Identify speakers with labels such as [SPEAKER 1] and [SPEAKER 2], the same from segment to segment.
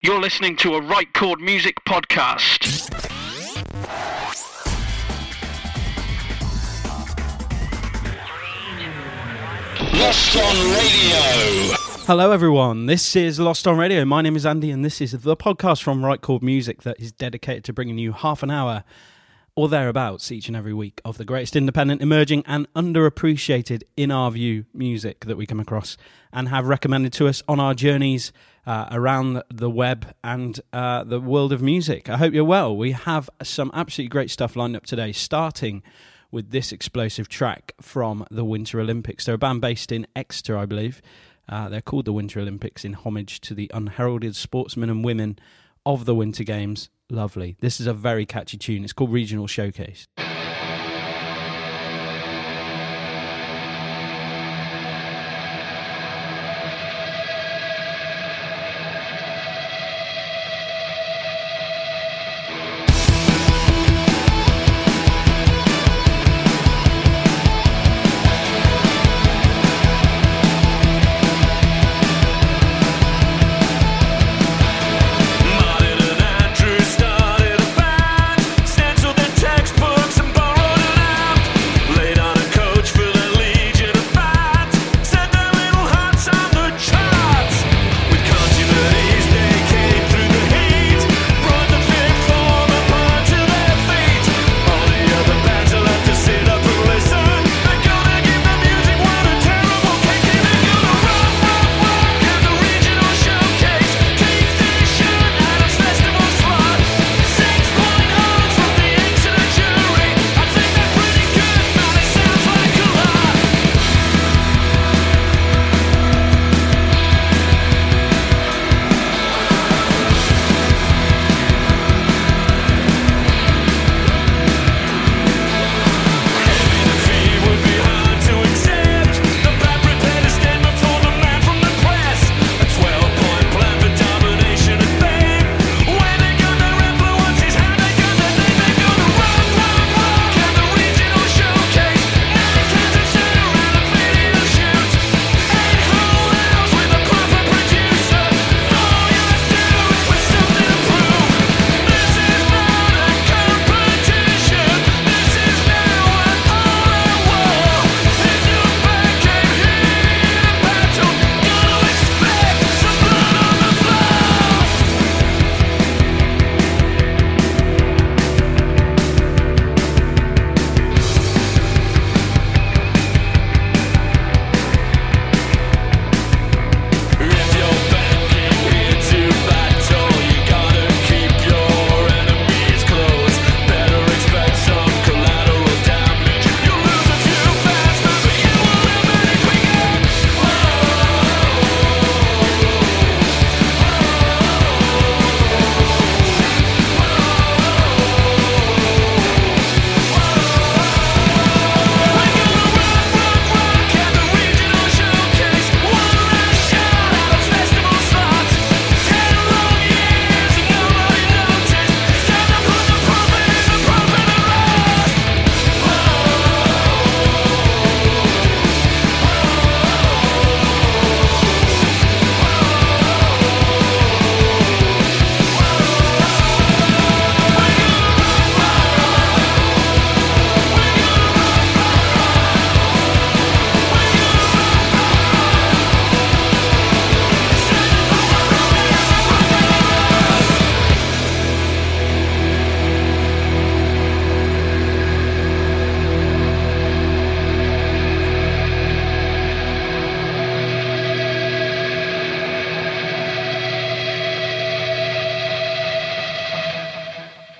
[SPEAKER 1] You're listening to a Right Chord Music podcast.
[SPEAKER 2] Lost on Radio.
[SPEAKER 3] Hello, everyone. This is Lost on Radio. My name is Andy, and this is the podcast from Right Chord Music that is dedicated to bringing you half an hour or thereabouts each and every week of the greatest independent, emerging, and underappreciated, in our view, music that we come across and have recommended to us on our journeys uh, around the web and uh, the world of music. I hope you're well. We have some absolutely great stuff lined up today, starting with this explosive track from the Winter Olympics. They're a band based in Exeter, I believe. Uh, they're called the Winter Olympics in homage to the unheralded sportsmen and women of the Winter Games. Lovely. This is a very catchy tune. It's called Regional Showcase.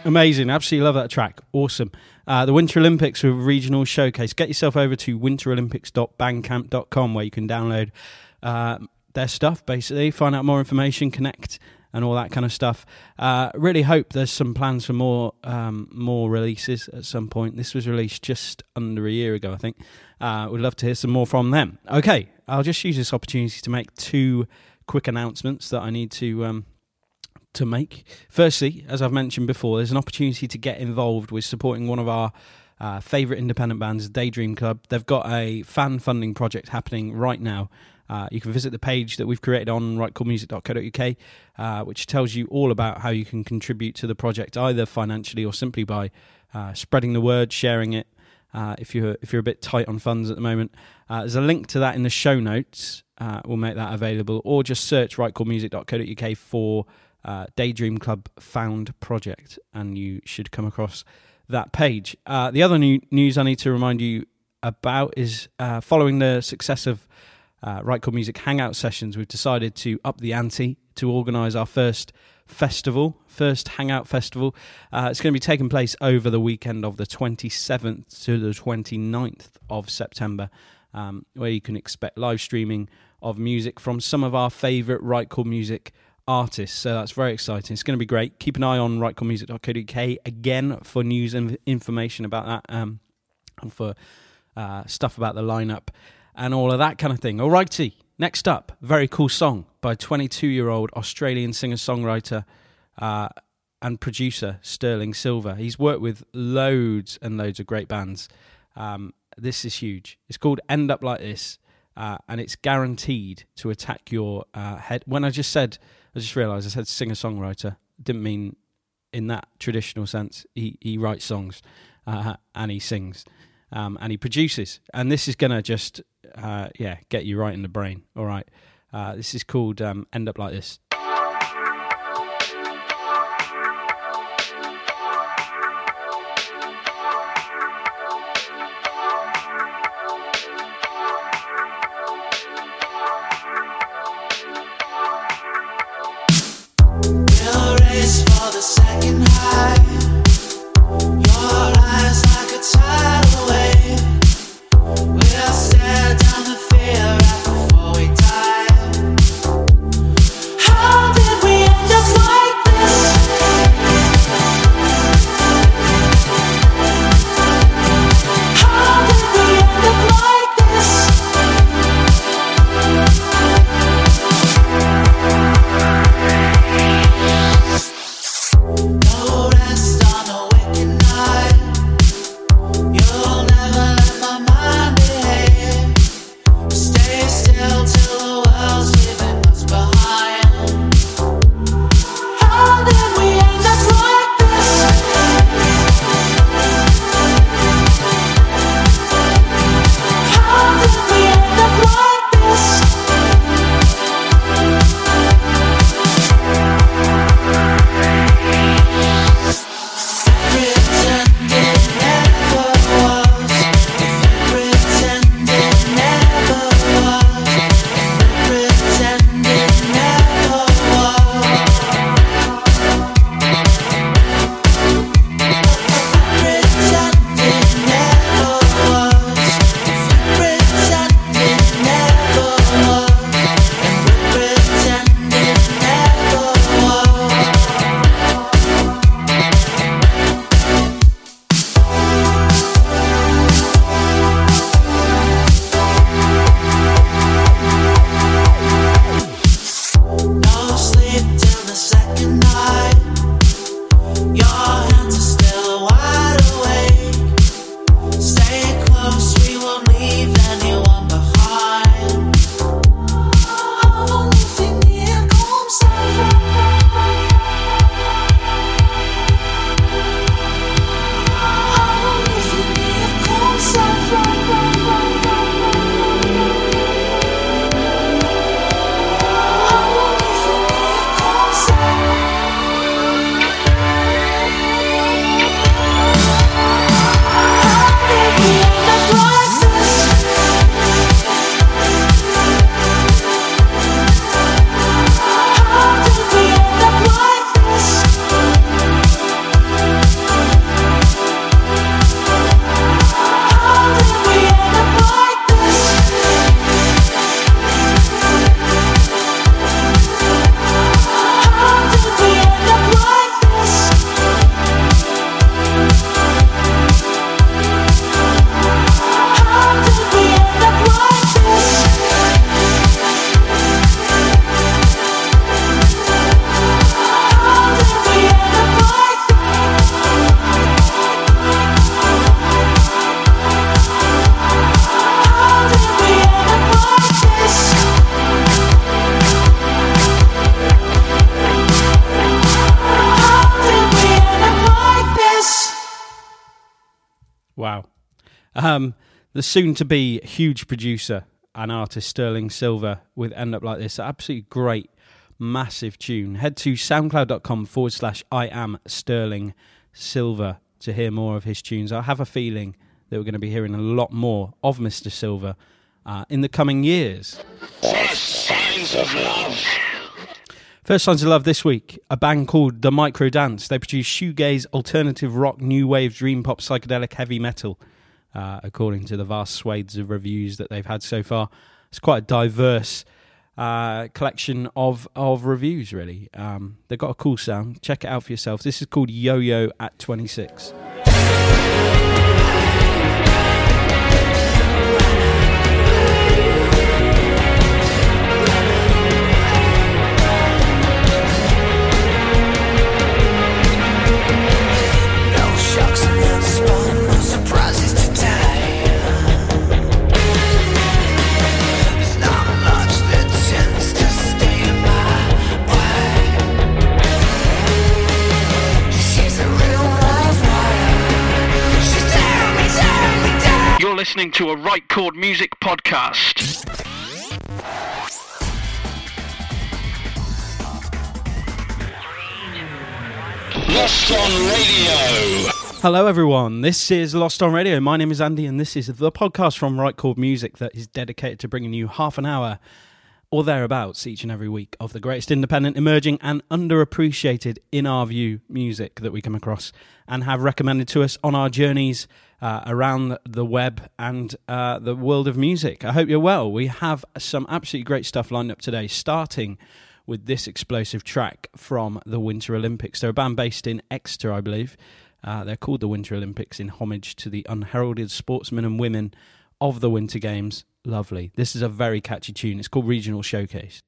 [SPEAKER 3] Amazing. Absolutely love that track. Awesome. Uh, the Winter Olympics with regional showcase. Get yourself over to winterolympics.bandcamp.com where you can download uh,
[SPEAKER 2] their stuff, basically, find out more information, connect, and all that kind of stuff. Uh, really hope there's some plans for more um, more releases at some point. This was released just under a year ago, I think. Uh, we'd love to hear some more from them. Okay, I'll just use this opportunity to make two quick announcements that I need to um, to make. Firstly, as I've mentioned before, there's an opportunity to get involved with supporting one of our uh, favourite independent bands, Daydream Club. They've got a fan funding project happening right now. Uh, you can visit the page that we've created on rightchordmusic.co.uk, uh, which tells you all about how you can contribute to the project, either financially or simply by uh, spreading the word, sharing it. Uh, if you're if you're a bit tight on funds at the moment, uh, there's a link to that in the show notes. We'll make that available, or just search rightchordmusic.co.uk for uh, Daydream Club Found Project, and you should come across that page. Uh, the other new news I need to remind you about is uh, following the success of uh, Right Music Hangout sessions, we've decided to up the ante to organise our first festival, first Hangout festival. Uh, it's going to be taking place over the weekend of the 27th to the 29th of September, um, where you can expect live streaming of music from some of our favourite Right Music artists. So that's very exciting. It's going to be great. Keep an eye on rightchordmusic.co.uk again for news and information about that um, and for uh, stuff about the lineup and all of that kind of thing. Alrighty, next up, very cool song by 22 year old Australian singer songwriter uh, and producer Sterling Silver. He's worked with loads and loads of great bands. Um, this is huge. It's called End Up Like This. Uh, and it's guaranteed to attack your uh, head. When I just said, I just realised I said singer songwriter. Didn't mean in that traditional sense. He he writes songs uh, and he sings um, and he produces. And this is gonna just uh, yeah get you right in the brain. All right. Uh, this is called um, End Up Like This.
[SPEAKER 4] The
[SPEAKER 2] soon to be huge producer and artist Sterling Silver with End Up Like This. Absolutely great, massive tune. Head to soundcloud.com forward slash I am Sterling Silver to hear more of his tunes. I have a feeling that we're going to be hearing a lot more of Mr. Silver uh, in the coming years.
[SPEAKER 5] First signs of love.
[SPEAKER 2] First Signs of Love this week, a band called The Micro Dance. They produce shoegaze, alternative rock, new wave, dream pop, psychedelic, heavy metal, uh, according to the vast swathes of reviews that they've had so far. It's quite a diverse uh, collection of, of reviews, really. Um, they've got a cool sound. Check it out for yourself. This is called Yo Yo at 26.
[SPEAKER 1] Listening to a Right Chord Music podcast.
[SPEAKER 5] Lost on Radio.
[SPEAKER 2] Hello, everyone. This is Lost on Radio. My name is Andy, and this is the podcast from Right Chord Music that is dedicated to bringing you half an hour or thereabouts each and every week of the greatest independent, emerging, and underappreciated, in our view, music that we come across and have recommended to us on our journeys uh, around the web and uh, the world of music. I hope you're well. We have some absolutely great stuff lined up today, starting with this explosive track from the Winter Olympics. They're a band based in Exeter, I believe. Uh, they're called the Winter Olympics in homage to the unheralded sportsmen and women of the Winter Games. Lovely. This is a very catchy tune. It's called Regional Showcase.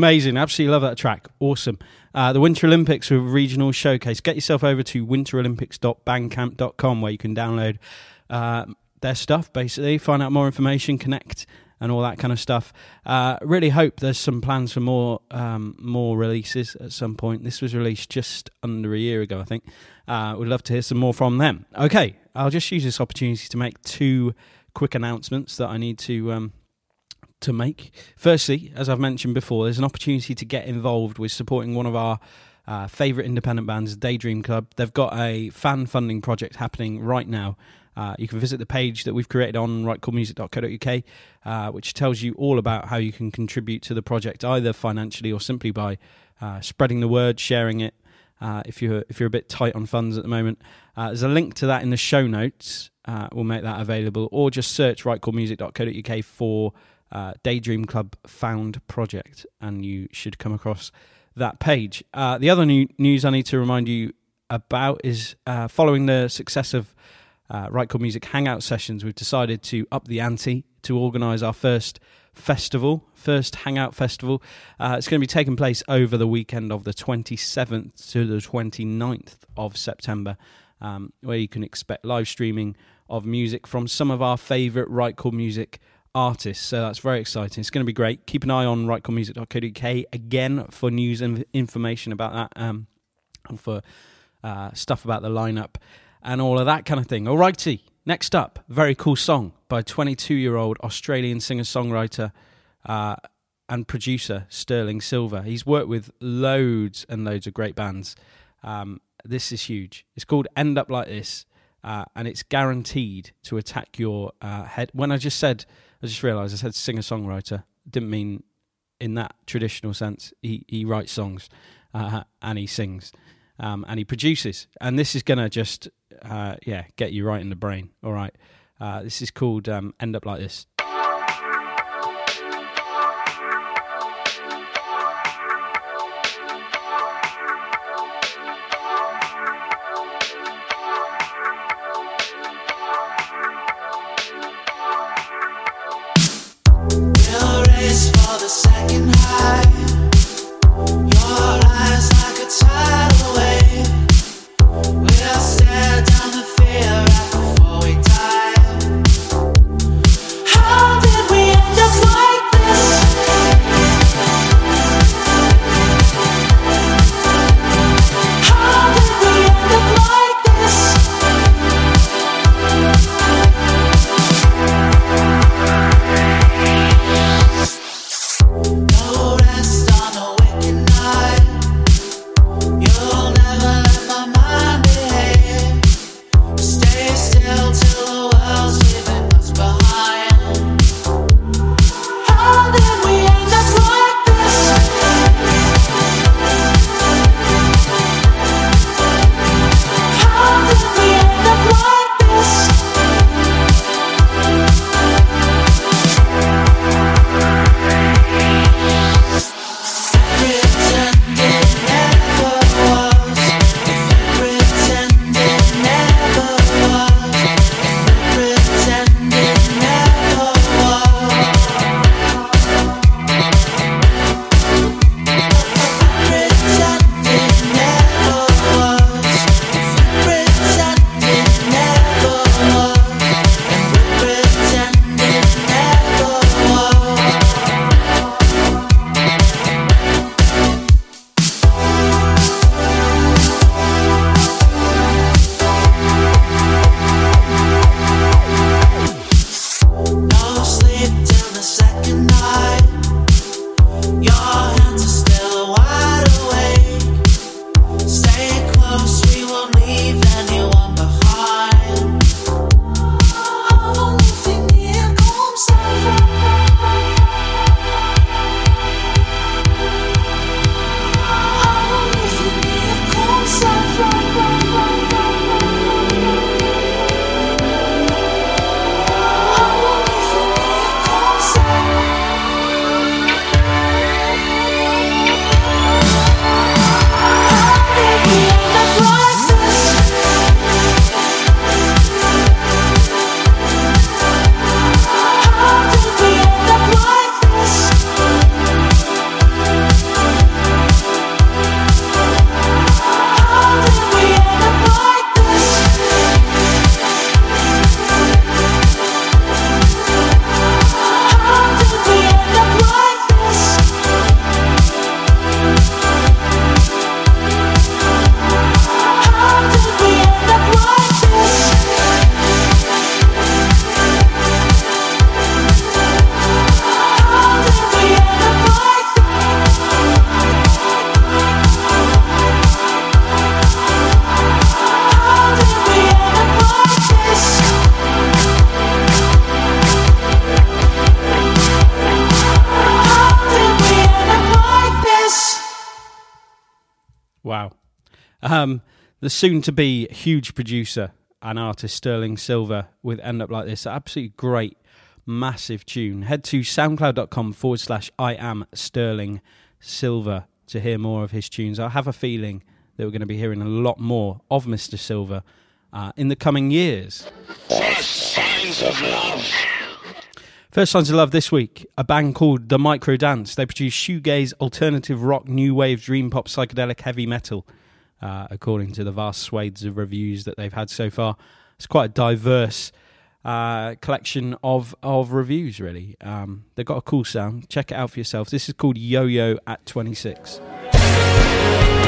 [SPEAKER 2] Amazing. Absolutely love that track. Awesome. Uh, the Winter Olympics with regional showcase. Get yourself over to winterolympics.bandcamp.com where you can download uh, their stuff, basically, find out more information, connect, and all that kind of stuff. Uh, really hope there's some plans for more um, more releases at some point. This was released just under a year ago, I think. Uh, we'd love to hear some more from them. Okay, I'll just use this opportunity to make two quick announcements that I need to um, to make. Firstly, as I've mentioned before, there's an opportunity to get involved with supporting one of our uh, favourite independent bands, Daydream Club. They've got a fan funding project happening right now. Uh, you can visit the page that we've created on rightchordmusic.co.uk, uh, which tells you all about how you can contribute to the project, either financially or simply by uh, spreading the word, sharing it. Uh, if you're if you're a bit tight on funds at the moment, uh, there's a link to that in the show notes. We'll make that available, or just search rightchordmusic.co.uk for uh, Daydream Club Found Project, and you should come across that page. Uh, the other new news I need to remind you about is uh, following the success of uh, Right Music Hangout sessions, we've decided to up the ante to organise our first festival, first Hangout festival. Uh, it's going to be taking place over the weekend of the 27th to the 29th of September, um, where you can expect live streaming of music from some of our favourite Right Music artists. So that's very exciting. It's going to be great. Keep an eye on rightchordmusic.co.uk again for news and information about that um, and for uh, stuff about the lineup and all of that kind of thing. Alrighty, next up, very cool song by 22 year old Australian singer songwriter uh, and producer Sterling Silver. He's worked with loads and loads of great bands. Um, this is huge. It's called End Up Like This. Uh, and it's guaranteed to attack your uh, head. When I just said, I just realised I said singer songwriter. Didn't mean in that traditional sense. He he writes songs uh, and he sings um, and he produces. And this is gonna just uh, yeah get you right in the brain. All right. Uh, this is called um, End Up Like This.
[SPEAKER 4] The
[SPEAKER 2] soon to be huge producer and artist Sterling Silver with End Up Like This. Absolutely great, massive tune. Head to soundcloud.com forward slash I am Sterling Silver to hear more of his tunes. I have a feeling that we're going to be hearing a lot more of Mr. Silver uh, in the coming years.
[SPEAKER 5] First signs of love.
[SPEAKER 2] First Signs of Love this week, a band called The Micro Dance. They produce shoegaze, alternative rock, new wave, dream pop, psychedelic, heavy metal, uh, according to the vast swathes of reviews that they've had so far. It's quite a diverse uh, collection of, of reviews, really. Um, they've got a cool sound. Check it out for yourself. This is called Yo Yo at 26.
[SPEAKER 4] No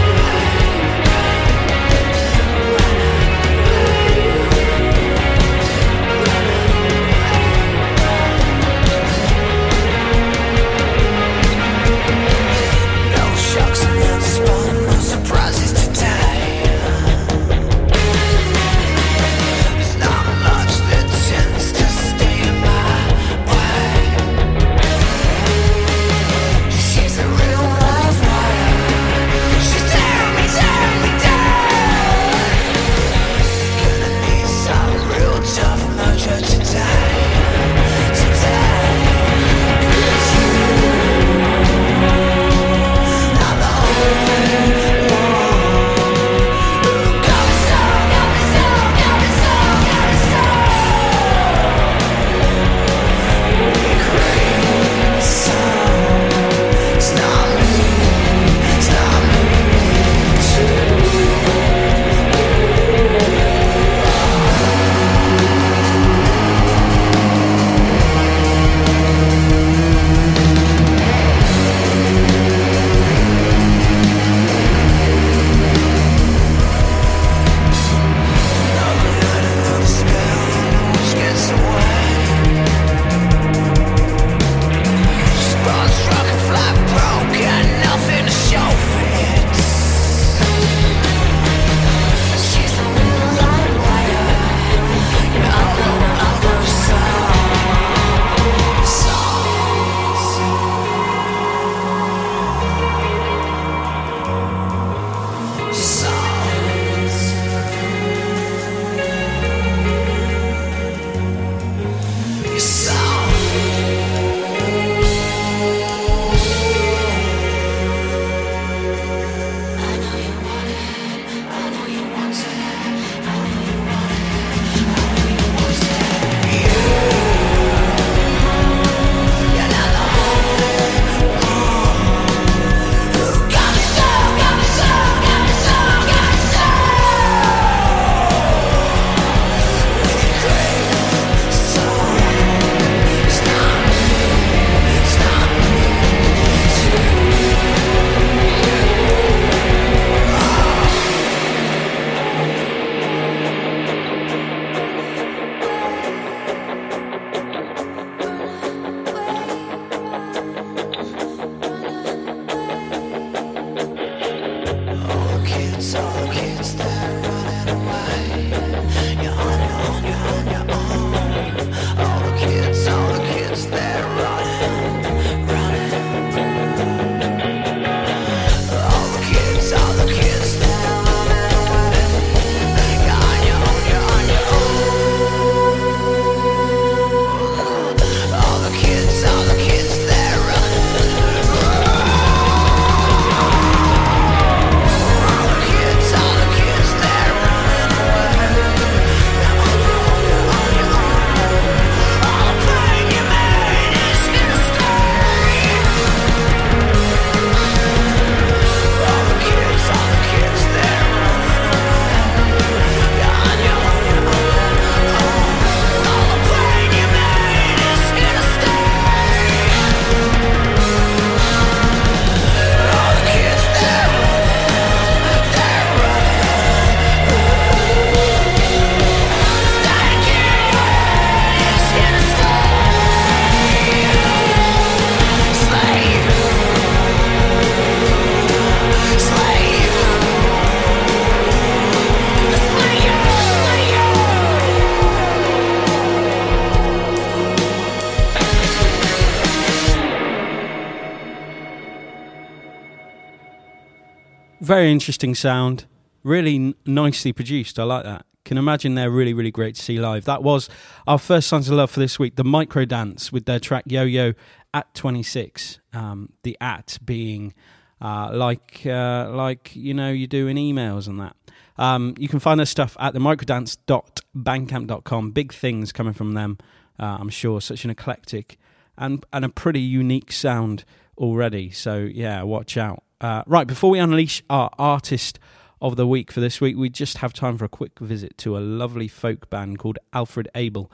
[SPEAKER 2] Very interesting sound. Really n- nicely produced. I like that. Can imagine they're really, really great to see live. That was our first Signs of Love for this week, the Micro Dance with their track Yo Yo at 26. Um, the at being uh, like, uh, like, you know, you do in emails and that. Um, you can find their stuff at the microdance.bandcamp.com. Big things coming from them, uh, I'm sure. Such an eclectic and, and a pretty unique sound already. So, yeah, watch out. Uh, right, before we unleash our artist of the week for this week, we just have time for a quick visit to a lovely folk band called Alfred Abel,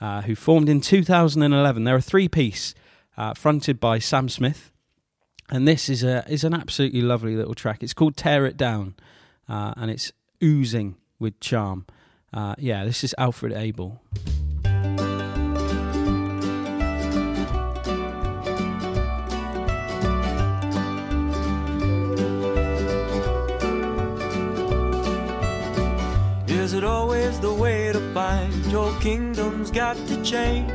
[SPEAKER 2] uh, who formed in 2011. They're a three piece uh, fronted by Sam Smith. And this is a is an absolutely lovely little track. It's called "Tear It Down," uh, and it's oozing with charm. Uh, yeah, this is Alfred Abel.
[SPEAKER 3] Is it always the way to find your kingdom's got to change?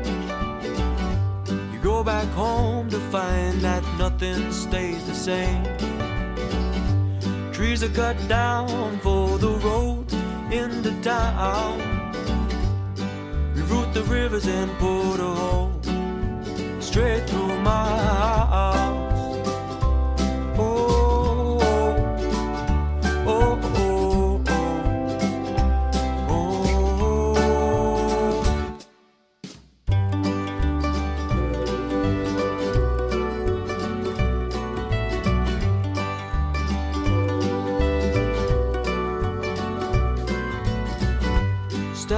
[SPEAKER 3] You go back home to find that nothing stays the same. Trees are cut down for the road into town. Reroute the rivers and put a hole straight through my house.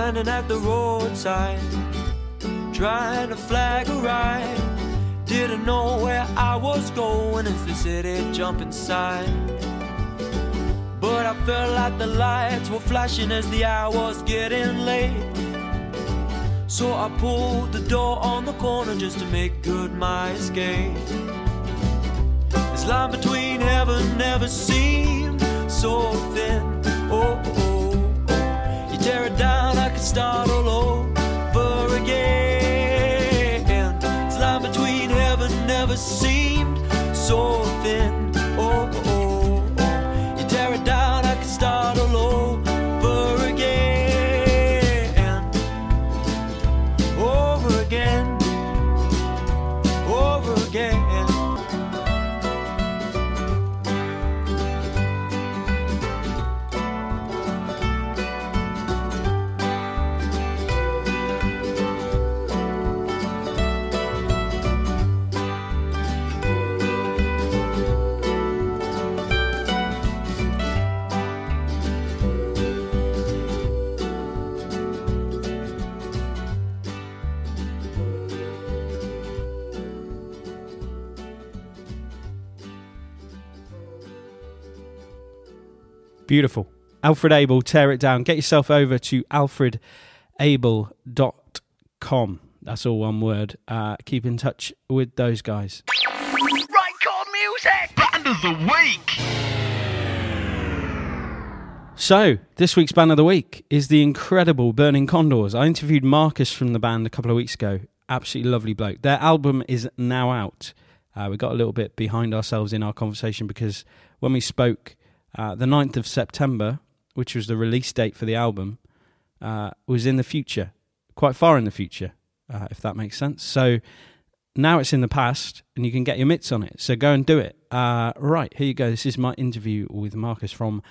[SPEAKER 3] Standing at the roadside, trying to flag a ride. Didn't know where I was going as the city jump inside. But I felt like the lights were flashing as the hour was getting late. So I pulled the door on the corner just to make good my escape. This line between heaven never seemed so thin. Oh, oh, tear it down, I can start all over
[SPEAKER 2] Beautiful. Alfred Abel, tear it down. Get yourself over to alfredabel.com. That's all one word. Uh, keep in touch with those guys.
[SPEAKER 1] Right chord music. Band of the week.
[SPEAKER 2] So, this week's band of the week is the incredible Burning Condors. I interviewed Marcus from the band a couple of weeks ago. Absolutely lovely bloke. Their album is now out. Uh, we got a little bit behind ourselves in our conversation because when we spoke uh, the 9th of September, which was the release date for the album, uh, was in the future, quite far in the future, uh, if that makes sense. So now it's in the past and you can get your mitts on it. So go and do it. Uh, right, here you go. This is my interview with Marcus from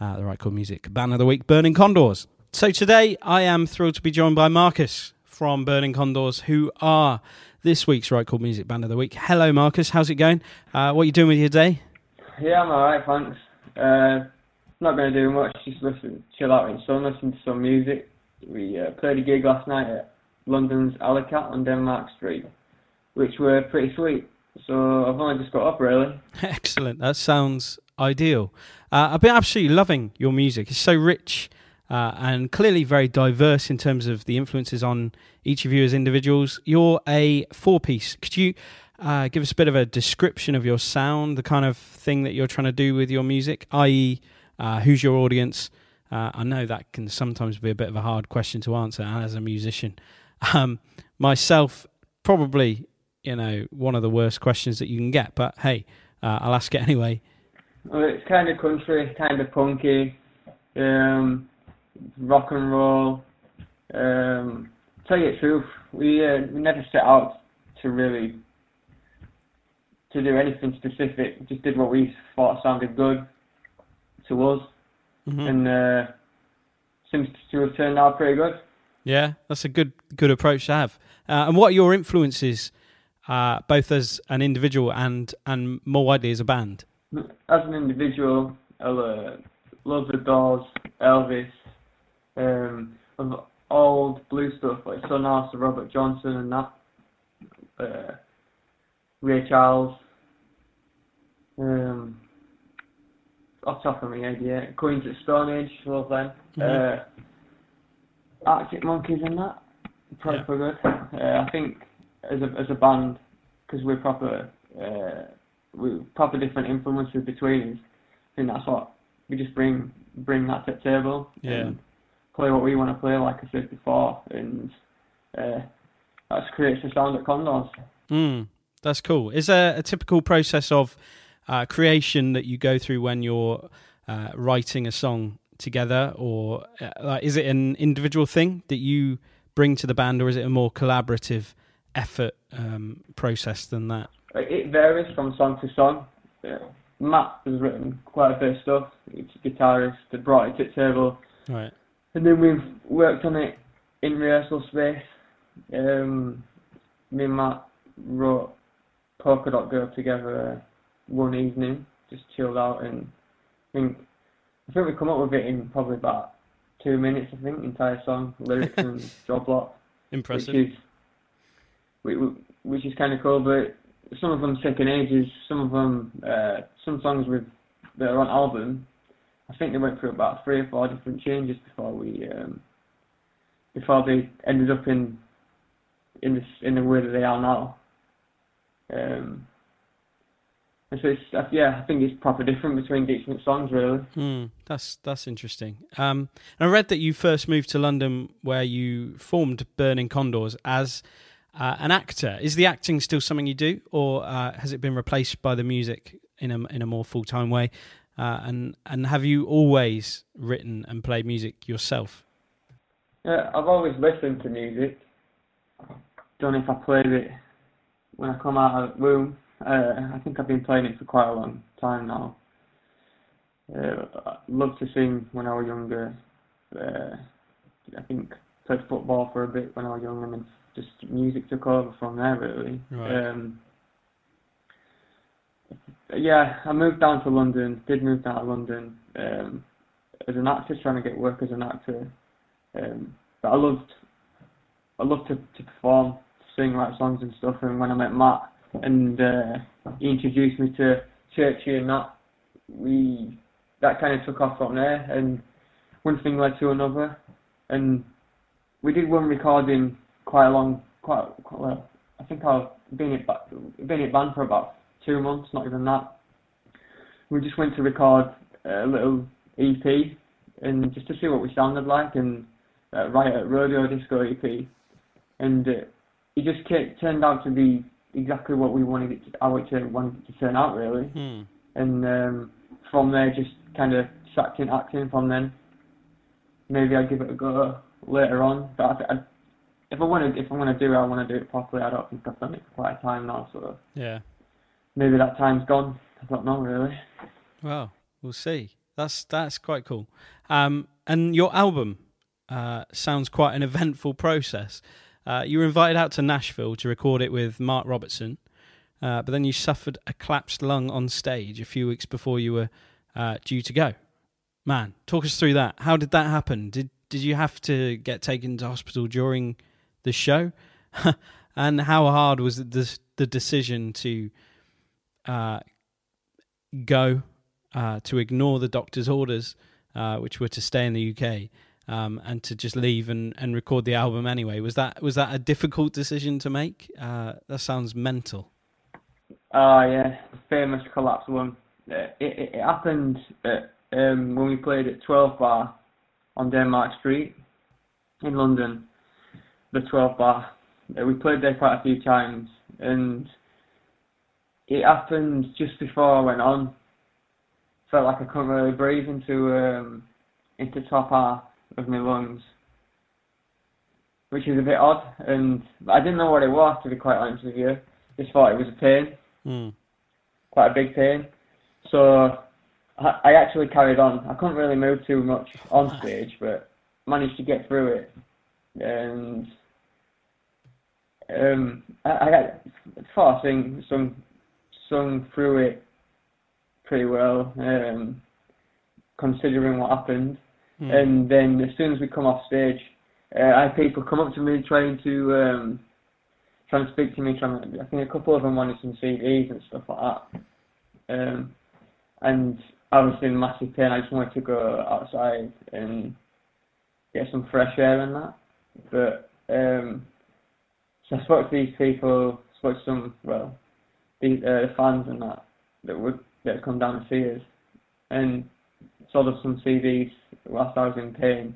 [SPEAKER 2] uh, the Right Chord Music Band of the Week, Burning Condors. So today I am thrilled to be joined by Marcus from Burning Condors, who are this week's Right Chord Music Band of the Week. Hello, Marcus. How's it going? Uh, what are you doing with your day?
[SPEAKER 6] Yeah, I'm alright, thanks. Uh, not going to do much, just listen, chill out in sun, listen to some music. We uh, played a gig last night at London's Alleycat on Denmark Street, which were pretty sweet. So I've only just got up, really.
[SPEAKER 2] Excellent. That sounds ideal. Uh, I've been absolutely loving your music. It's so rich uh, and clearly very diverse in terms of the influences on each of you as individuals. You're a four piece. Could you uh, give us a bit of a description of your sound, the kind of thing that you're trying to do with your music, i.e., uh, who's your audience? Uh, I know that can sometimes be a bit of a hard question to answer as a musician. Um, myself, probably, you know, one of the worst questions that you can get, but hey, uh, I'll ask it anyway.
[SPEAKER 6] Well, it's kind of country, kind of punky, um, rock and roll. Um, tell you the truth, we uh, we never set out to really to do anything specific. Just did what we thought sounded good to us,
[SPEAKER 2] Mhm.
[SPEAKER 6] and uh, seems to have turned out pretty good.
[SPEAKER 2] Yeah, that's a good good approach to have. Uh, and what are your influences, uh, both as an individual and and more widely as a band?
[SPEAKER 6] As an individual, I uh, love the Doors, Elvis, um, old blue stuff like Son House, Robert Johnson, and that. Ray Charles. Um, off top of my head, yeah. Queens of Stone Age, love them.
[SPEAKER 2] Mhm.
[SPEAKER 6] Uh, Arctic Monkeys and that, probably
[SPEAKER 2] Yeah.
[SPEAKER 6] good. Uh, I think as a as a band, because we're proper, uh, we proper different influences between us. I think that's what we just bring bring that to the table.
[SPEAKER 2] Yeah.
[SPEAKER 6] And play what we want to play, like I said before, and uh, that creates the sound at Condors.
[SPEAKER 2] Mm, that's cool. Is there a typical process of uh, creation that you go through when you're uh, writing a song together, or uh, is it an individual thing that you bring to the band, or is it a more collaborative effort um, process than that?
[SPEAKER 6] It varies from song to song. Uh, Matt has written quite a bit of stuff. He's a guitarist that brought it to the table.
[SPEAKER 2] Right.
[SPEAKER 6] And then we've worked on it in rehearsal space. Um, me and Matt wrote Polka Dot Girl together one evening, just chilled out, and I think I think we come up with it in probably about two minutes. I think entire song, lyrics and job lot,
[SPEAKER 2] Impressive.
[SPEAKER 6] which is which, is kind of cool. But some of them taking ages. Some of them, uh, some songs with that are on album. I think they went through about three or four different changes before we um, before they ended up in in this in the way that they are now. Um, and so it's uh, yeah, I think it's proper different between different songs really.
[SPEAKER 2] Hmm, that's that's interesting. Um, and I read that you first moved to London, where you formed Burning Condors as uh, an actor. Is the acting still something you do, or uh, has it been replaced by the music in a in a more full time way? Uh, and and have you always written and played music yourself?
[SPEAKER 6] Yeah, I've always listened to music. Don't know if I played it when I come out of the womb. Uh, I think I've been playing it for quite a long time now. Uh, I loved to sing when I was younger. Uh, I think played football for a bit when I was young, and then just music took over from there really.
[SPEAKER 2] Right.
[SPEAKER 6] Um, yeah, I moved down to London. Did move down to London um, as an actor, trying to get work as an actor. Um, but I loved, I loved to, to perform, sing, write songs and stuff. And when I met Matt and uh, he introduced me to Churchy and that, we that kind of took off from there. And one thing led to another, and we did one recording quite a long, quite, quite well. I think I've been at ba- been at band for about two months, not even that. We just went to record a little EP and just to see what we sounded like and uh, write a rodeo disco EP, and uh, it just turned out to be exactly what we wanted it to, how it turned, wanted it to turn out really.
[SPEAKER 2] Hmm.
[SPEAKER 6] And um, from there, just kind of tracked in acting from then. Maybe I'll give it a go later on, but I, I, if I want to, if I'm going to do it, I want to do it properly. I don't think I've done it for quite a time now, so
[SPEAKER 2] Yeah.
[SPEAKER 6] maybe that time's gone. I don't know really.
[SPEAKER 2] Well, we'll see. That's that's quite cool. Um, and your album uh, sounds quite an eventful process. Uh, you were invited out to Nashville to record it with Mark Robertson, uh, but then you suffered a collapsed lung on stage a few weeks before you were uh, due to go. Man, talk us through that. How did that happen? Did did you have to get taken to hospital during the show? and how hard was the the decision to uh, go uh, to ignore the doctor's orders, uh, which were to stay in the UK, um, and to just leave and, and record the album anyway. Was that was that a difficult decision to make? Uh, that sounds mental.
[SPEAKER 6] Oh yeah, the famous collapse one. Uh, it, it, it happened at, um, when we played at 12 Bar on Denmark Street in London. The 12 Bar. Uh, we played there quite a few times, and it happened just before I went on. Felt like I couldn't really breathe into um, into top half of my lungs, which is a bit odd. And I didn't know what it was, to be quite honest with you. Just thought it was a pain,
[SPEAKER 2] Hmm.
[SPEAKER 6] quite a big pain. So I, I actually carried on. I couldn't really move too much on stage, but managed to get through it. And um, I, I got- thought I sing, sung, sung through it pretty well, um, considering what happened.
[SPEAKER 2] Hmm.
[SPEAKER 6] And then as soon as we come off stage, uh, I had people come up to me trying to um, trying to speak to me. Trying to, I think a couple of them wanted some CDs and stuff like that. Um, and I was in massive pain. I just wanted to go outside and get some fresh air and that. But um, so I spoke to these people, spoke to some well, these uh, fans and that that would that come down to see us, and sold us some CDs whilst I was in pain.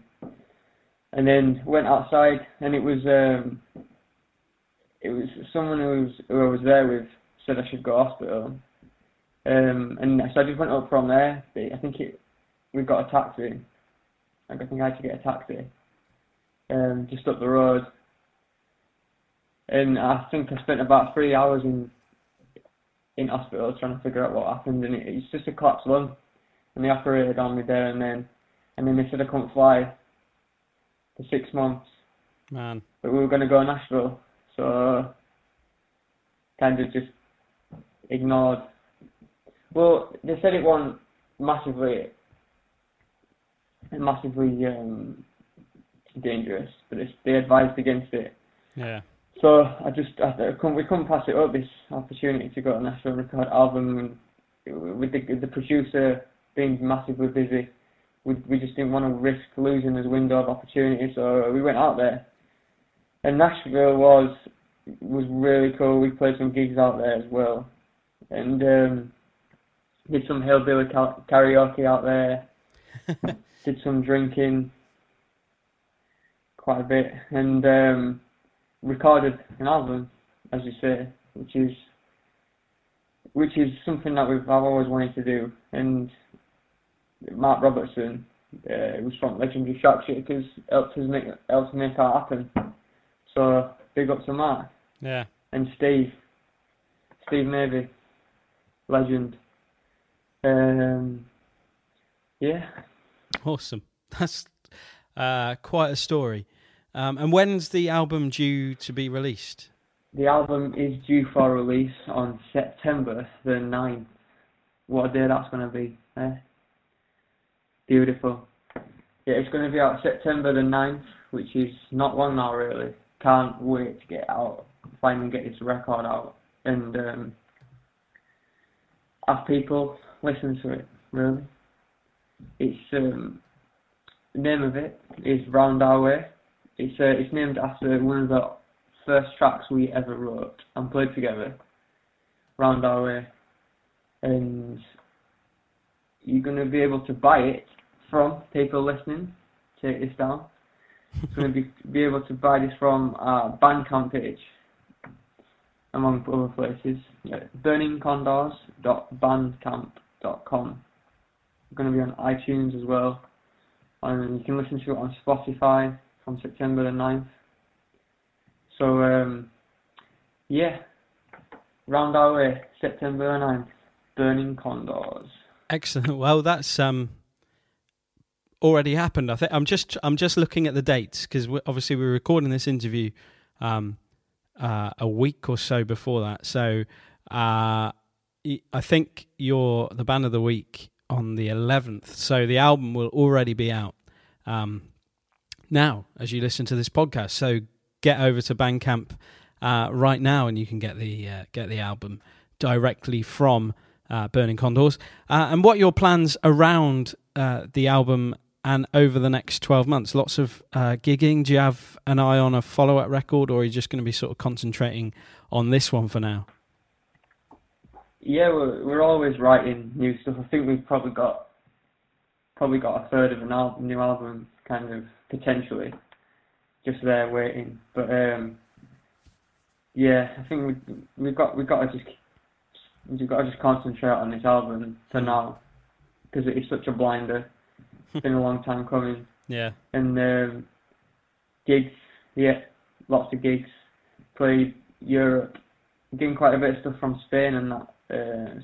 [SPEAKER 6] And then went outside, and it was um, it was someone who was who I was there with said I should go to hospital. Um, and so I just went up from there. I think it we got a taxi. I think I had to get a taxi. Um, just up the road. And I think I spent about three hours in in hospital trying to figure out what happened, and it, it's just a collapsed lung. And they operated on me there and then, and then they said I couldn't fly for six months,
[SPEAKER 2] Man.
[SPEAKER 6] but we were going to go to Nashville, so kind of just ignored. Well, they said it wasn't massively, massively um, dangerous, but it's, they advised against it.
[SPEAKER 2] Yeah.
[SPEAKER 6] So I just I, I couldn't, we couldn't pass it up this opportunity to go to Nashville and record album and with the the producer being massively busy, we we just didn't want to risk losing this window of opportunity. So we went out there, and Nashville was was really cool. We played some gigs out there as well, and um, did some hillbilly ka- karaoke out there. did some drinking, quite a bit, and. um recorded an album, as you say, which is which is something that we've I've always wanted to do. And Mark Robertson, uh, who's from Legendary Shack Shakers, helped us make helped make that happen. So big up to Mark
[SPEAKER 2] Yeah.
[SPEAKER 6] and Steve, Steve Navy, legend. Um, yeah,
[SPEAKER 2] Awesome. That's uh, quite a story. Um, and when's the album due to be released?
[SPEAKER 6] the album is due for release on September the 9th. What a day that's going to be, eh? Beautiful. Yeah, it's going to be out September the 9th, which is not long now, really. Can't wait to get out, finally get this record out, and um, have people listen to it, really. It's, um, the name of it is Round Our Way. It's, uh, it's named after one of the first tracks we ever wrote and played together, Round Our Way. And you're going to be able to buy it from people listening. Take this down. It's going to be be able to buy this from our Bandcamp page, among other places. Yeah, burningcondors.bandcamp.com. It's going to be on iTunes as well. And you can listen to it on Spotify from September the 9th. So, um, yeah, round our way, September the 9th, Burning Condors.
[SPEAKER 2] Excellent. Well, that's um, already happened. I think I'm just I'm just looking at the dates because obviously we're recording this interview um, uh, a week or so before that. So uh, I think you're the band of the week on the 11th. So the album will already be out um, now as you listen to this podcast. So get over to Bandcamp uh, right now and you can get the uh, get the album directly from uh, Burning Condors. Uh, and what your plans around uh, the album and over the next 12 months? Lots of uh, gigging. Do you have an eye on a follow up record, or are you just going to be sort of concentrating on this one for now?
[SPEAKER 6] Yeah, we're, we're always writing new stuff. I think we've probably got probably got a third of an album, new album, kind of potentially just there waiting. But um, yeah, I think we we've got we've got to just we've got to just concentrate on this album for now because it is such a blinder. It's been a long time coming.
[SPEAKER 2] Yeah.
[SPEAKER 6] And um, gigs, yeah, lots of gigs. Played Europe, getting quite a bit of stuff from Spain and that. Uh,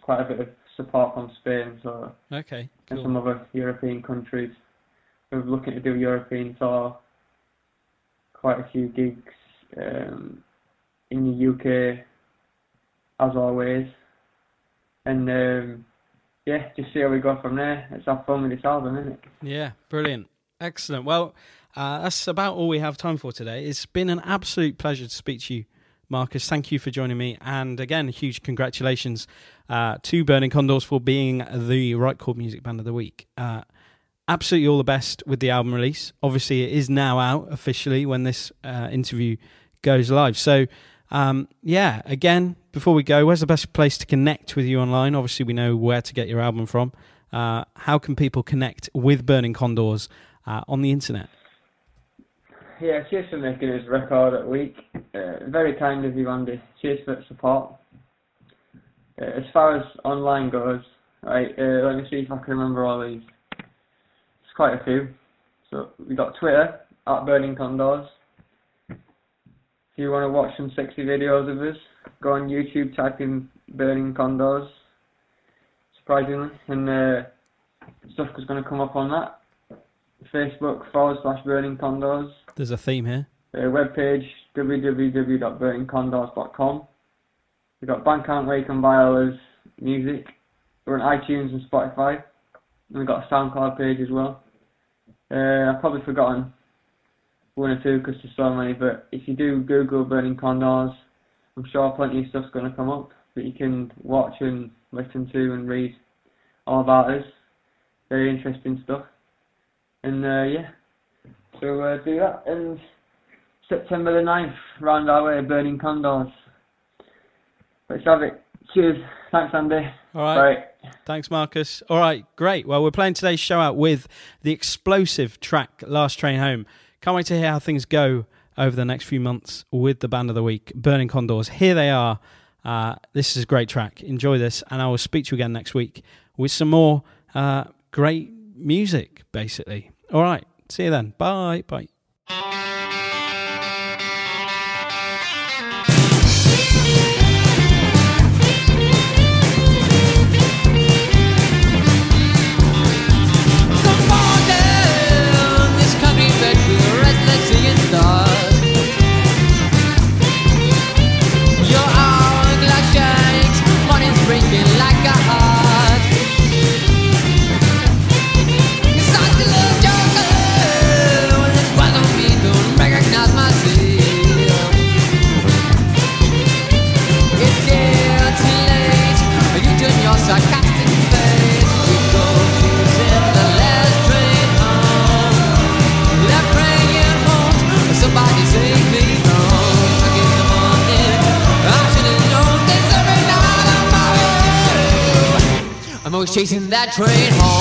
[SPEAKER 6] quite a bit of support from Spain, so
[SPEAKER 2] Okay.
[SPEAKER 6] and
[SPEAKER 2] Cool.
[SPEAKER 6] some other European countries. We're looking to do European tour, quite a few gigs um, in the UK, as always. And um, yeah, just see how we go from there. Let's have fun with this album, isn't it?
[SPEAKER 2] Yeah, brilliant. Excellent. Well, uh, that's about all we have time for today. It's been an absolute pleasure to speak to you, Marcus. Thank you for joining me. And again, huge congratulations uh, to Burning Condors for being the Right Chord Music Band of the Week. Uh, absolutely all the best with the album release. Obviously, it is now out officially when this uh, interview goes live. So, um, yeah, again, before we go, where's the best place to connect with you online? Obviously, we know where to get your album from. Uh, how can people connect with Burning Condors uh, on the internet?
[SPEAKER 6] Yeah, cheers for making this record at week. Uh, very kind of you, Andy. Cheers for the support. Uh, as far as online goes, right, uh, let me see if I can remember all these. It's quite a few. So we got Twitter at Burning Condors. If you want to watch some sexy videos of us, go on YouTube, type in Burning Condors, Surprisingly, and uh, stuff is going to come up on that. Facebook forward slash Burning Condors.
[SPEAKER 2] There's a theme here.
[SPEAKER 6] uh, webpage www.burningcondors.com. We've got Bandcamp where you can buy all his music. We're on iTunes and Spotify. And we've got a SoundCloud page as well. Uh, I've probably forgotten one or two because there's so many, but if you do Google Burning Condors, I'm sure plenty of stuff's going to come up that you can watch and listen to and read all about us. Very interesting stuff. And uh, yeah, so uh, do that. And September the 9th, round our way, Burning Condors. Let's have it. Cheers. Thanks, Andy.
[SPEAKER 2] All right.
[SPEAKER 6] Bye.
[SPEAKER 2] Thanks, Marcus. All right, great. Well, we're playing today's show out with the explosive track Last Train Home. Can't wait to hear how things go over the next few months with the band of the week, Burning Condors. Here they are. Uh, this is a great track. Enjoy this, and I will speak to you again next week with some more uh, great music, basically. All right, see you then. Bye. Bye.
[SPEAKER 7] That train home.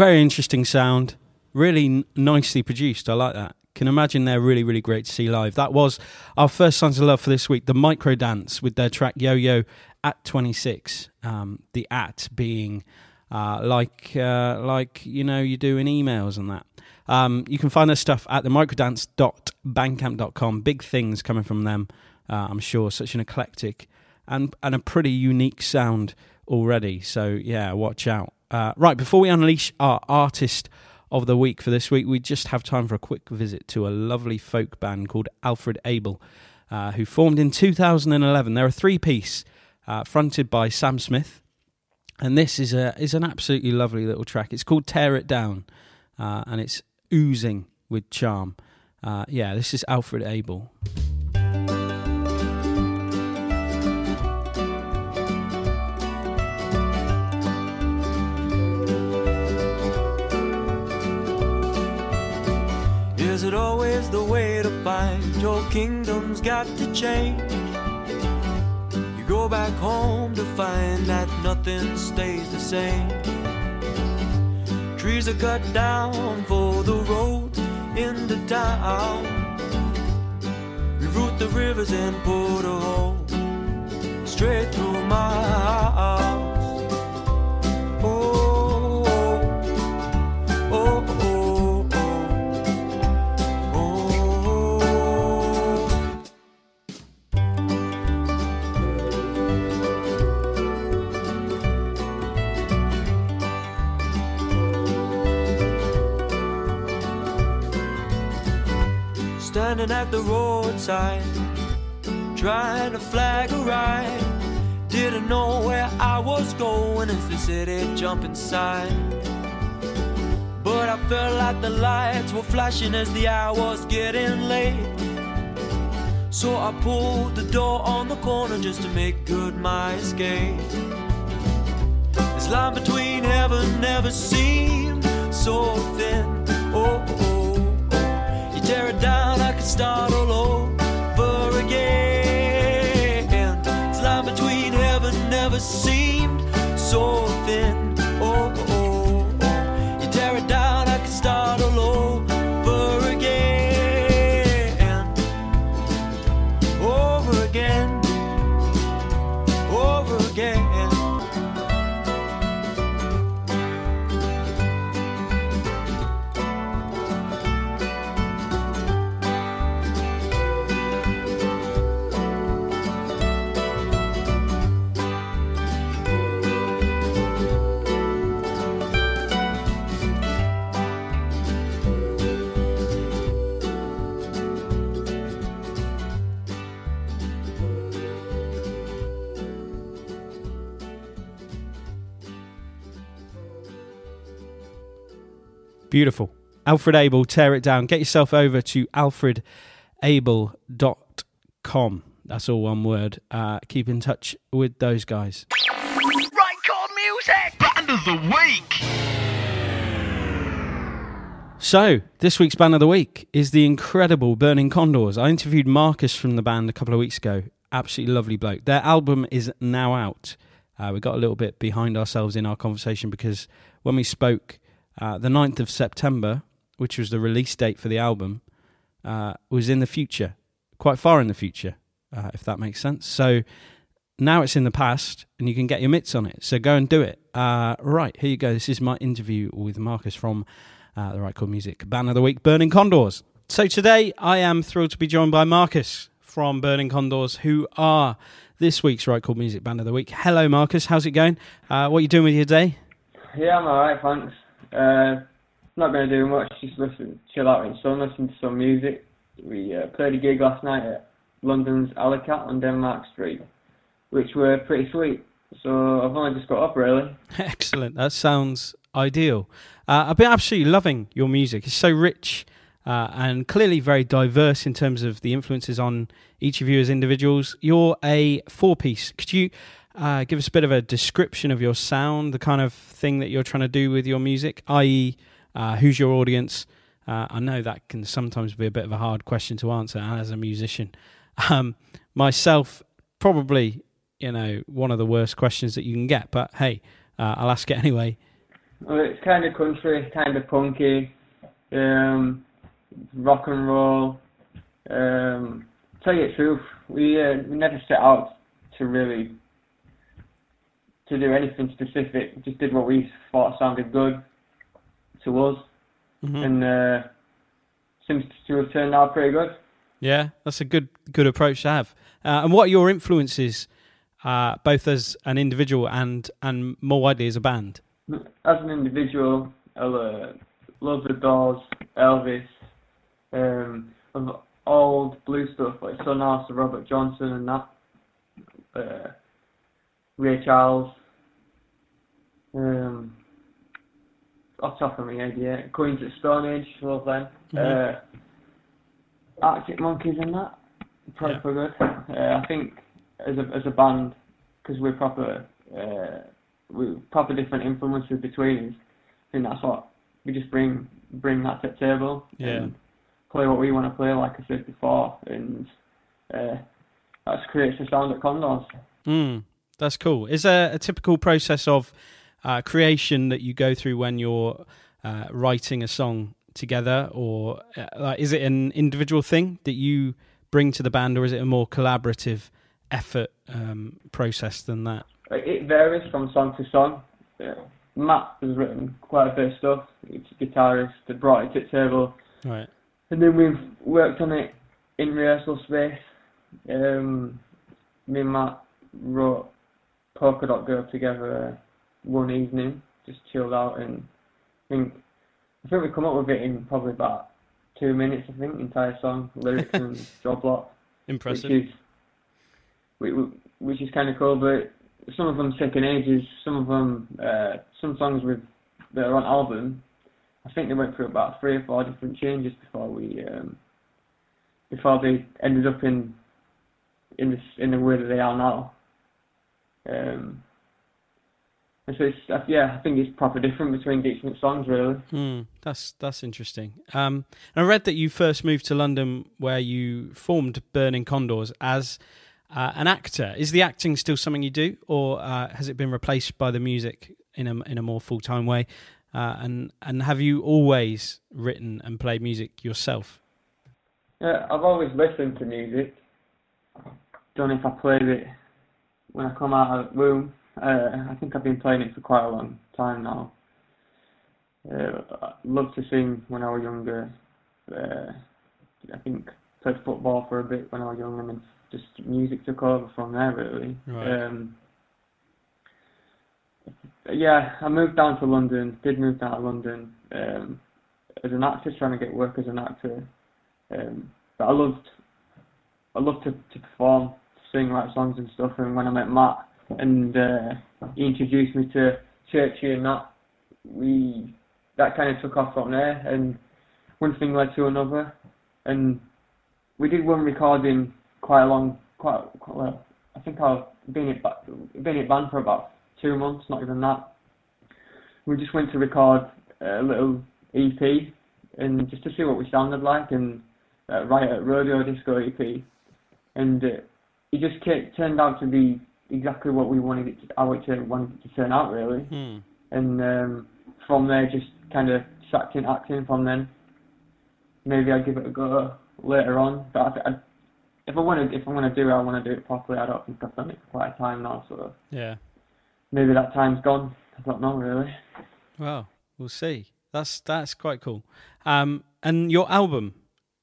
[SPEAKER 2] Very interesting sound. Really n- nicely produced. I like that. Can imagine they're really, really great to see live. That was our first Signs of Love for this week, the Micro Dance with their track Yo Yo at 26. Um, the at being uh, like, uh, like, you know, you do in emails and that. Um, you can find their stuff at the microdance.bandcamp.com. Big things coming from them, uh, I'm sure. Such an eclectic and, and a pretty unique sound already. So, yeah, watch out. Uh, right, before we unleash our artist of the week for this week, we just have time for a quick visit to a lovely folk band called Alfred Abel, uh, who formed in 2011. They're a three piece uh, fronted by Sam Smith, and this is a is an absolutely lovely little track. It's called "Tear It Down," uh, and it's oozing with charm. Uh, yeah, this is Alfred Abel.
[SPEAKER 3] Is it always the way to find your kingdom's got to change? You go back home to find that nothing stays the same. Trees are cut down for the road into town. Reroute the rivers and put a hole straight through my house. Standing at the roadside, trying to flag a ride. Didn't know where I was going as the city jump inside. But I felt like the lights were flashing as the hour was getting late. So I pulled the door on the corner just to make good my escape. This line between heaven never seemed so thin. Oh, oh, tear it down, I can start all over again. This line between heaven never seemed so thin. Oh, oh, oh. You tear it down, I can start all over
[SPEAKER 2] Beautiful. Alfred Abel, tear it down. Get yourself over to alfredabel.com. That's all one word. Uh, keep in touch with those guys.
[SPEAKER 1] Right chord music! Band of the week!
[SPEAKER 2] So, this week's band of the week is the incredible Burning Condors. I interviewed Marcus from the band a couple of weeks ago. Absolutely lovely bloke. Their album is now out. Uh, we got a little bit behind ourselves in our conversation because when we spoke uh, the 9th of September, which was the release date for the album, uh, was in the future, quite far in the future, uh, if that makes sense. So now it's in the past and you can get your mitts on it. So go and do it. Uh, right, here you go. This is my interview with Marcus from uh, the Right Chord Music Band of the Week, Burning Condors. So today I am thrilled to be joined by Marcus from Burning Condors, who are this week's Right Chord Music Band of the Week. Hello, Marcus. How's it going? Uh, what are you doing with your day?
[SPEAKER 6] Yeah, I'm alright, thanks. Uh, not going to do much, just listen, chill out in the sun, listen to some music. We uh, played a gig last night at London's Alleycat on Denmark Street, which were pretty sweet. So I've only just got up, really.
[SPEAKER 2] Excellent. That sounds ideal. Uh, I've been absolutely loving your music. It's so rich uh, and clearly very diverse in terms of the influences on each of you as individuals. You're a four piece. Could you uh, give us a bit of a description of your sound, the kind of thing that you're trying to do with your music, i.e., uh, who's your audience? Uh, I know that can sometimes be a bit of a hard question to answer as a musician. Um, myself, probably, you know, one of the worst questions that you can get, but hey, uh, I'll ask it anyway.
[SPEAKER 6] Well, it's kind of country, kind of punky, um, rock and roll. Um, tell you the truth, we uh, we never set out to really to do anything specific. Just did what we thought sounded good to us,
[SPEAKER 2] Mhm.
[SPEAKER 6] and uh, seems to have turned out pretty good.
[SPEAKER 2] Yeah, that's a good good approach to have. Uh, and what are your influences, uh, both as an individual and and more widely as a band?
[SPEAKER 6] As an individual, I uh, love the Doors, Elvis, um, of old blue stuff like Son House, Robert Johnson, and that. Uh, Ray Charles. Um, off the top of my head, yeah. Queens of Stone Age, love them.
[SPEAKER 2] Mhm.
[SPEAKER 6] Uh, Arctic Monkeys and that, probably
[SPEAKER 2] Yeah.
[SPEAKER 6] good. Uh, I think as a as a band, because we're proper, uh, we proper different influences between us. I think that's what we just bring bring that to the table
[SPEAKER 2] Yeah.
[SPEAKER 6] and play what we want to play, like I said before, and uh, that creates the sound at Condors.
[SPEAKER 2] Mm, that's cool. Is there a typical process of uh, creation that you go through when you're uh, writing a song together, or uh, is it an individual thing that you bring to the band, or is it a more collaborative effort um, process than that?
[SPEAKER 6] It varies from song to song. Uh, Matt has written quite a bit of stuff. He's a guitarist that brought it to the table.
[SPEAKER 2] Right.
[SPEAKER 6] And then we've worked on it in rehearsal space. Um, me and Matt wrote Polka Dot Girl together one evening, just chilled out, and I think I think we come up with it in probably about two minutes. I think entire song, lyrics and job lot,
[SPEAKER 2] Impressive.
[SPEAKER 6] which is which, which is kind of cool. But some of them taking ages. Some of them, uh, some songs with that are on album. I think they went through about three or four different changes before we um, before they ended up in in this in the way that they are now. Um, and so it's yeah, I think it's proper different between different songs really.
[SPEAKER 2] Hmm, that's that's interesting. Um, I read that you first moved to London, where you formed Burning Condors as uh, an actor. Is the acting still something you do, or uh, has it been replaced by the music in a in a more full time way? Uh, and and have you always written and played music yourself?
[SPEAKER 6] Yeah, I've always listened to music. Don't know if I played it when I come out of the womb. Uh, I think I've been playing it for quite a long time now. Uh, I loved to sing when I was younger. Uh, I think played football for a bit when I was young, and then just music took over from there really.
[SPEAKER 2] Right.
[SPEAKER 6] Um, yeah, I moved down to London. Did move down to London um, as an actor, trying to get work as an actor. Um, but I loved, I loved to, to perform, sing, write songs and stuff. And when I met Matt and uh, he introduced me to Churchy and that, we that kind of took off from there. And one thing led to another, and we did one recording quite a long, quite, quite well. I think I've been at been at band for about two months, not even that. We just went to record a little EP and just to see what we sounded like, and uh, right at Rodeo Disco EP, and uh, it just turned out to be exactly what we wanted it to, how it wanted it to turn out really,
[SPEAKER 2] Hmm.
[SPEAKER 6] and um, from there just kind of sucked in acting from then. Maybe I'd give it a go later on, but I, th- I, if I want to, if I want to do it, I want to do it properly. I don't think I've done it for quite a time now, so
[SPEAKER 2] Yeah.
[SPEAKER 6] maybe that time's gone. I don't know really.
[SPEAKER 2] Well, we'll see. That's that's quite cool. Um, and your album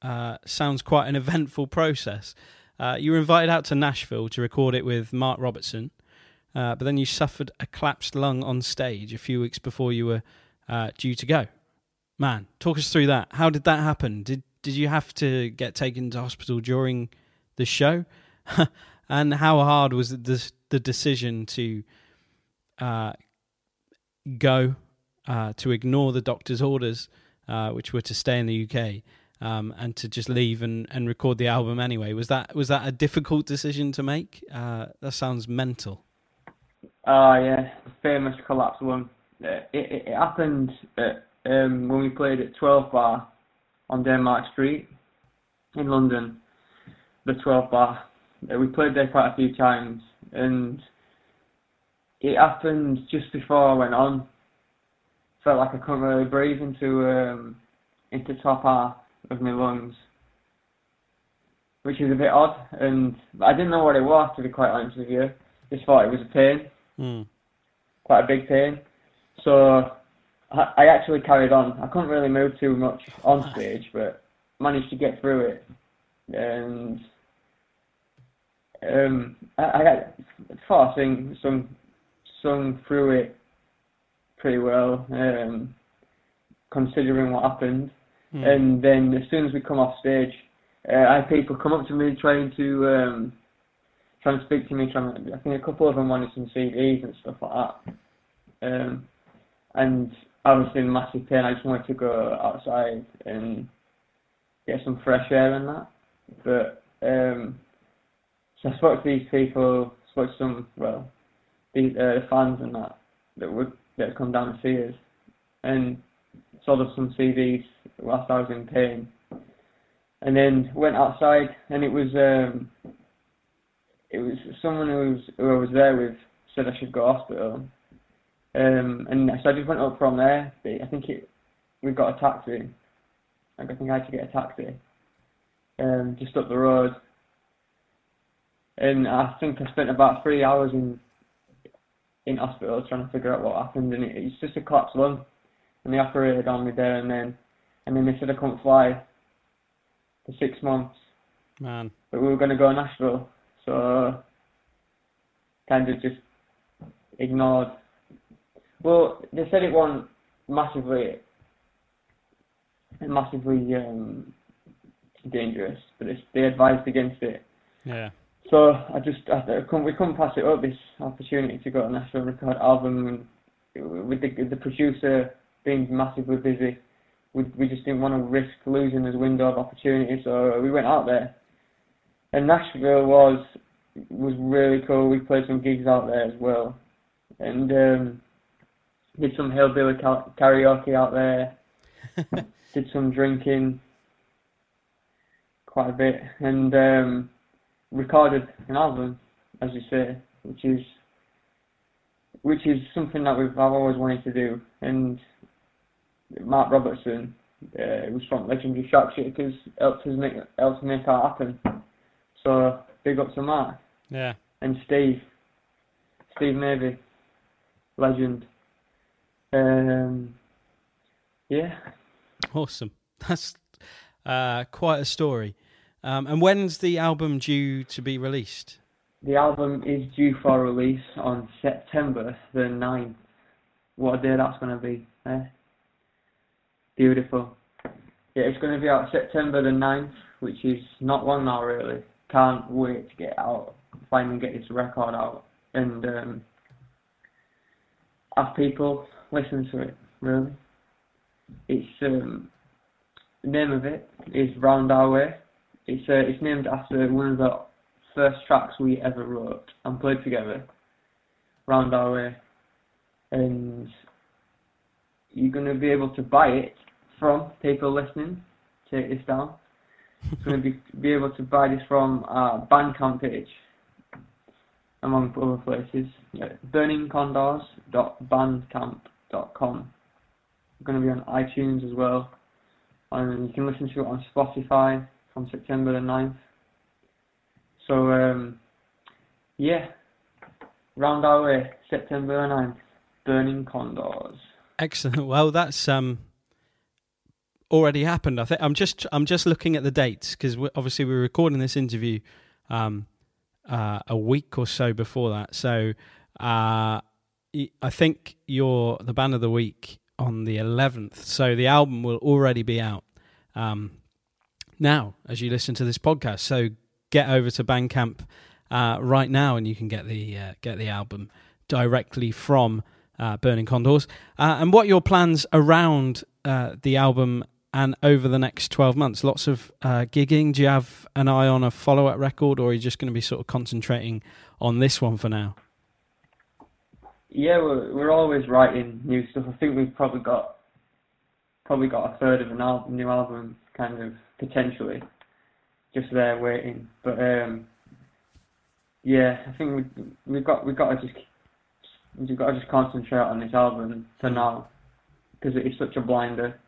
[SPEAKER 2] uh, sounds quite an eventful process. Uh, you were invited out to Nashville to record it with Mark Robertson, uh, but then you suffered a collapsed lung on stage a few weeks before you were uh, due to go. Man, talk us through that. How did that happen? Did did you have to get taken to hospital during the show? and how hard was the the decision to uh, go uh, to ignore the doctor's orders, uh, which were to stay in the UK, um, and to just leave and, and record the album anyway. Was that was that a difficult decision to make? Uh, that sounds mental.
[SPEAKER 6] Oh yeah, the famous collapse one. Uh, it, it, it happened at, um, when we played at 12 Bar on Denmark Street in London. The 12 Bar. Uh, we played there quite a few times, and it happened just before I went on. Felt like I couldn't really breathe into um, into top half of my lungs, which is a bit odd. And I didn't know what it was, to be quite honest with you. Just thought it was a pain
[SPEAKER 2] Hmm.
[SPEAKER 6] quite a big pain. So I, I actually carried on. I couldn't really move too much on stage, but managed to get through it. And um, I, I got thought I sing, sung, sung through it pretty well, um, considering what happened.
[SPEAKER 2] Hmm.
[SPEAKER 6] And then as soon as we come off stage, uh, I had people come up to me trying to um, trying to speak to me. Trying, to, I think a couple of them wanted some CDs and stuff like that. Um, and I was in massive pain. I just wanted to go outside and get some fresh air and that. But um, so I spoke to these people, spoke to some well, these uh, fans and that that would that come down to see us, and sold us some CDs whilst I was in pain. And then went outside, and it was um, it was someone who was who I was there with said I should go to hospital. Um, and so I just went up from there. I think it we got a taxi. I think I had to get a taxi. Um, just up the road. And I think I spent about three hours in in hospital trying to figure out what happened, and it, it's just a collapsed lung. And they operated on me there and then, and then they said I couldn't fly for six months
[SPEAKER 2] Man,
[SPEAKER 6] but we were going to go to Nashville, so kind of just ignored. Well, they said it wasn't massively, massively um, dangerous, but it's, they advised against it.
[SPEAKER 2] yeah,
[SPEAKER 6] So I just I, I couldn't, we couldn't pass it up this opportunity to go to Nashville and record an album and with the the producer being massively busy. We we just didn't want to risk losing this window of opportunity, so we went out there. And Nashville was was really cool. We played some gigs out there as well, and um, did some hillbilly ka- karaoke out there. did some drinking, quite a bit, and um, recorded an album, as you say, which is which is something that we've I've always wanted to do. And Mark Robertson, uh, was from Legendary Shack Shakers, helped us make helped make that happen. So big up to Mark
[SPEAKER 2] yeah.
[SPEAKER 6] and Steve, Steve Maybe, legend. Um, yeah,
[SPEAKER 2] Awesome. That's uh, quite a story. Um, and when's the album due to be released?
[SPEAKER 6] the album is due for release on September the 9th. What a day that's going to be, eh? Beautiful. Yeah, it's going to be out September the 9th, which is not long now, really. Can't wait to get out, finally get this record out, and um, have people listen to it, really. It's, um, the name of it is Round Our Way. It's, uh, it's named after one of the first tracks we ever wrote and played together, Round Our Way. And you're going to be able to buy it from people listening. Take this down. It's going to be be able to buy this from our Bandcamp page, among other places. Yeah, burningcondors.bandcamp.com. It's going to be on iTunes as well, and you can listen to it on Spotify from September the 9th. So um, yeah, round our way, September the 9th, Burning Condors.
[SPEAKER 2] Excellent. Well, that's um already happened. I think I'm just I'm just looking at the dates because obviously we're recording this interview um uh, a week or so before that. So uh I think you're the band of the week on the 11th. So the album will already be out um now as you listen to this podcast. So get over to Bandcamp uh, right now and you can get the uh, get the album directly from uh, Burning Condors. Uh, and what your plans around uh, the album and over the next 12 months? Lots of uh, gigging. Do you have an eye on a follow up record or are you just going to be sort of concentrating on this one for now?
[SPEAKER 6] Yeah, we're we're always writing new stuff. I think we've probably got probably got a third of an album, new album, kind of potentially just there waiting. But um, yeah, I think we we've got we've got to just we've got to just concentrate on this album for now because it is such a blinder.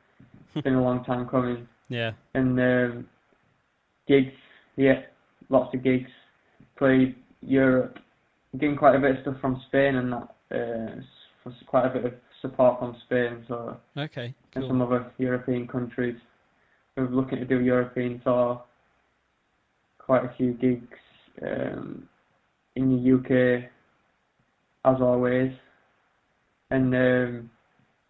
[SPEAKER 6] It's been a long time coming,
[SPEAKER 2] Yeah.
[SPEAKER 6] and um, gigs, yeah, lots of gigs. Played Europe, getting quite a bit of stuff from Spain and that. Uh, quite a bit of support from Spain, so
[SPEAKER 2] Okay.
[SPEAKER 6] and
[SPEAKER 2] Cool.
[SPEAKER 6] some other European countries. We're looking to do European tour, quite a few gigs um, in the UK, as always. And um,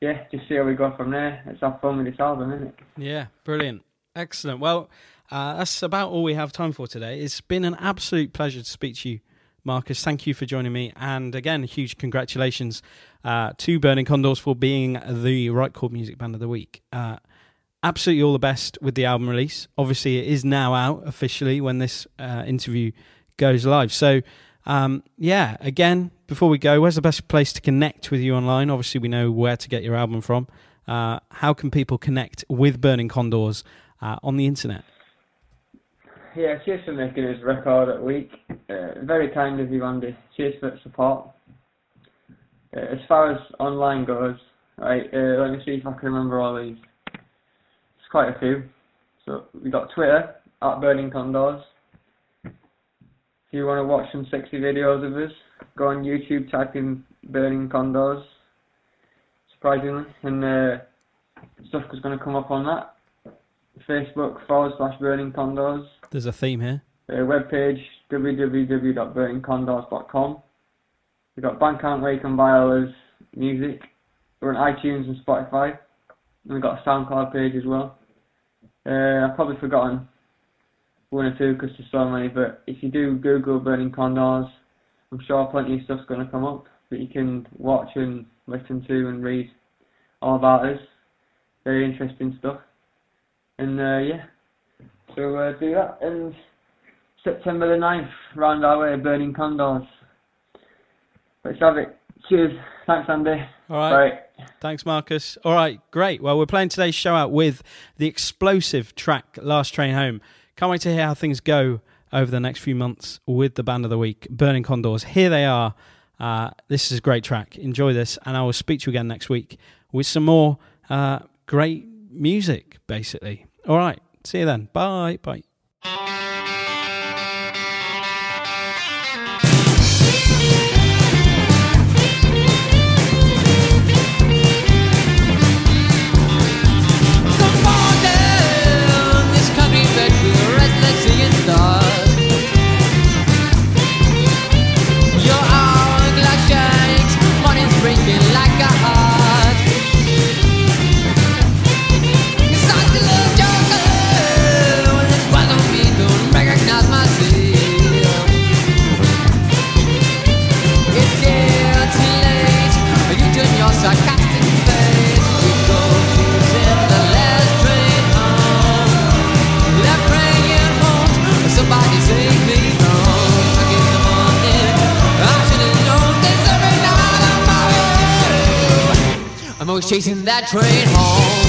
[SPEAKER 6] yeah, just see how we go from there. Let's have fun with this album, isn't it?
[SPEAKER 2] Yeah, brilliant. Excellent. Well, uh, that's about all we have time for today. It's been an absolute pleasure to speak to you, Marcus. Thank you for joining me. And again, huge congratulations uh, to Burning Condors for being the Right Chord Music Band of the Week. Uh, absolutely all the best with the album release. Obviously, it is now out officially when this uh, interview goes live. So, um, yeah, again, before we go, where's the best place to connect with you online? Obviously, we know where to get your album from. Uh, how can people connect with Burning Condors uh, on the internet?
[SPEAKER 6] Yeah, cheers for making us record at week. Uh, very kind of you, Andy. Cheers for the support. Uh, as far as online goes, right, uh, let me see if I can remember all these. It's quite a few. So we got Twitter at Burning Condors. If you want to watch some sexy videos of us, go on YouTube, type in Burning Condors, Surprisingly, and uh, stuff is going to come up on that. Facebook forward slash Burning Condors.
[SPEAKER 2] There's a theme here.
[SPEAKER 6] uh, webpage www.burningcondors.com. We've got Bandcamp where you can buy all his music. We're on iTunes and Spotify. And we've got a SoundCloud page as well. Uh, I've probably forgotten one or two because there's so many, but if you do Google Burning Condors, I'm sure plenty of stuff's going to come up that you can watch and listen to and read all about us. Very interesting stuff. And uh, yeah, so uh, do that. And September the 9th, round our way, Burning Condors. Let's have it. Cheers. Thanks, Andy.
[SPEAKER 2] All right.
[SPEAKER 6] Bye.
[SPEAKER 2] Thanks, Marcus. All right, great. Well, we're playing today's show out with the explosive track Last Train Home. Can't wait to hear how things go over the next few months with the band of the week, Burning Condors. Here they are. Uh, this is a great track. Enjoy this, and I will speak to you again next week with some more uh, great music, basically. All right, see you then. Bye. Bye.
[SPEAKER 7] Always chasing that train home.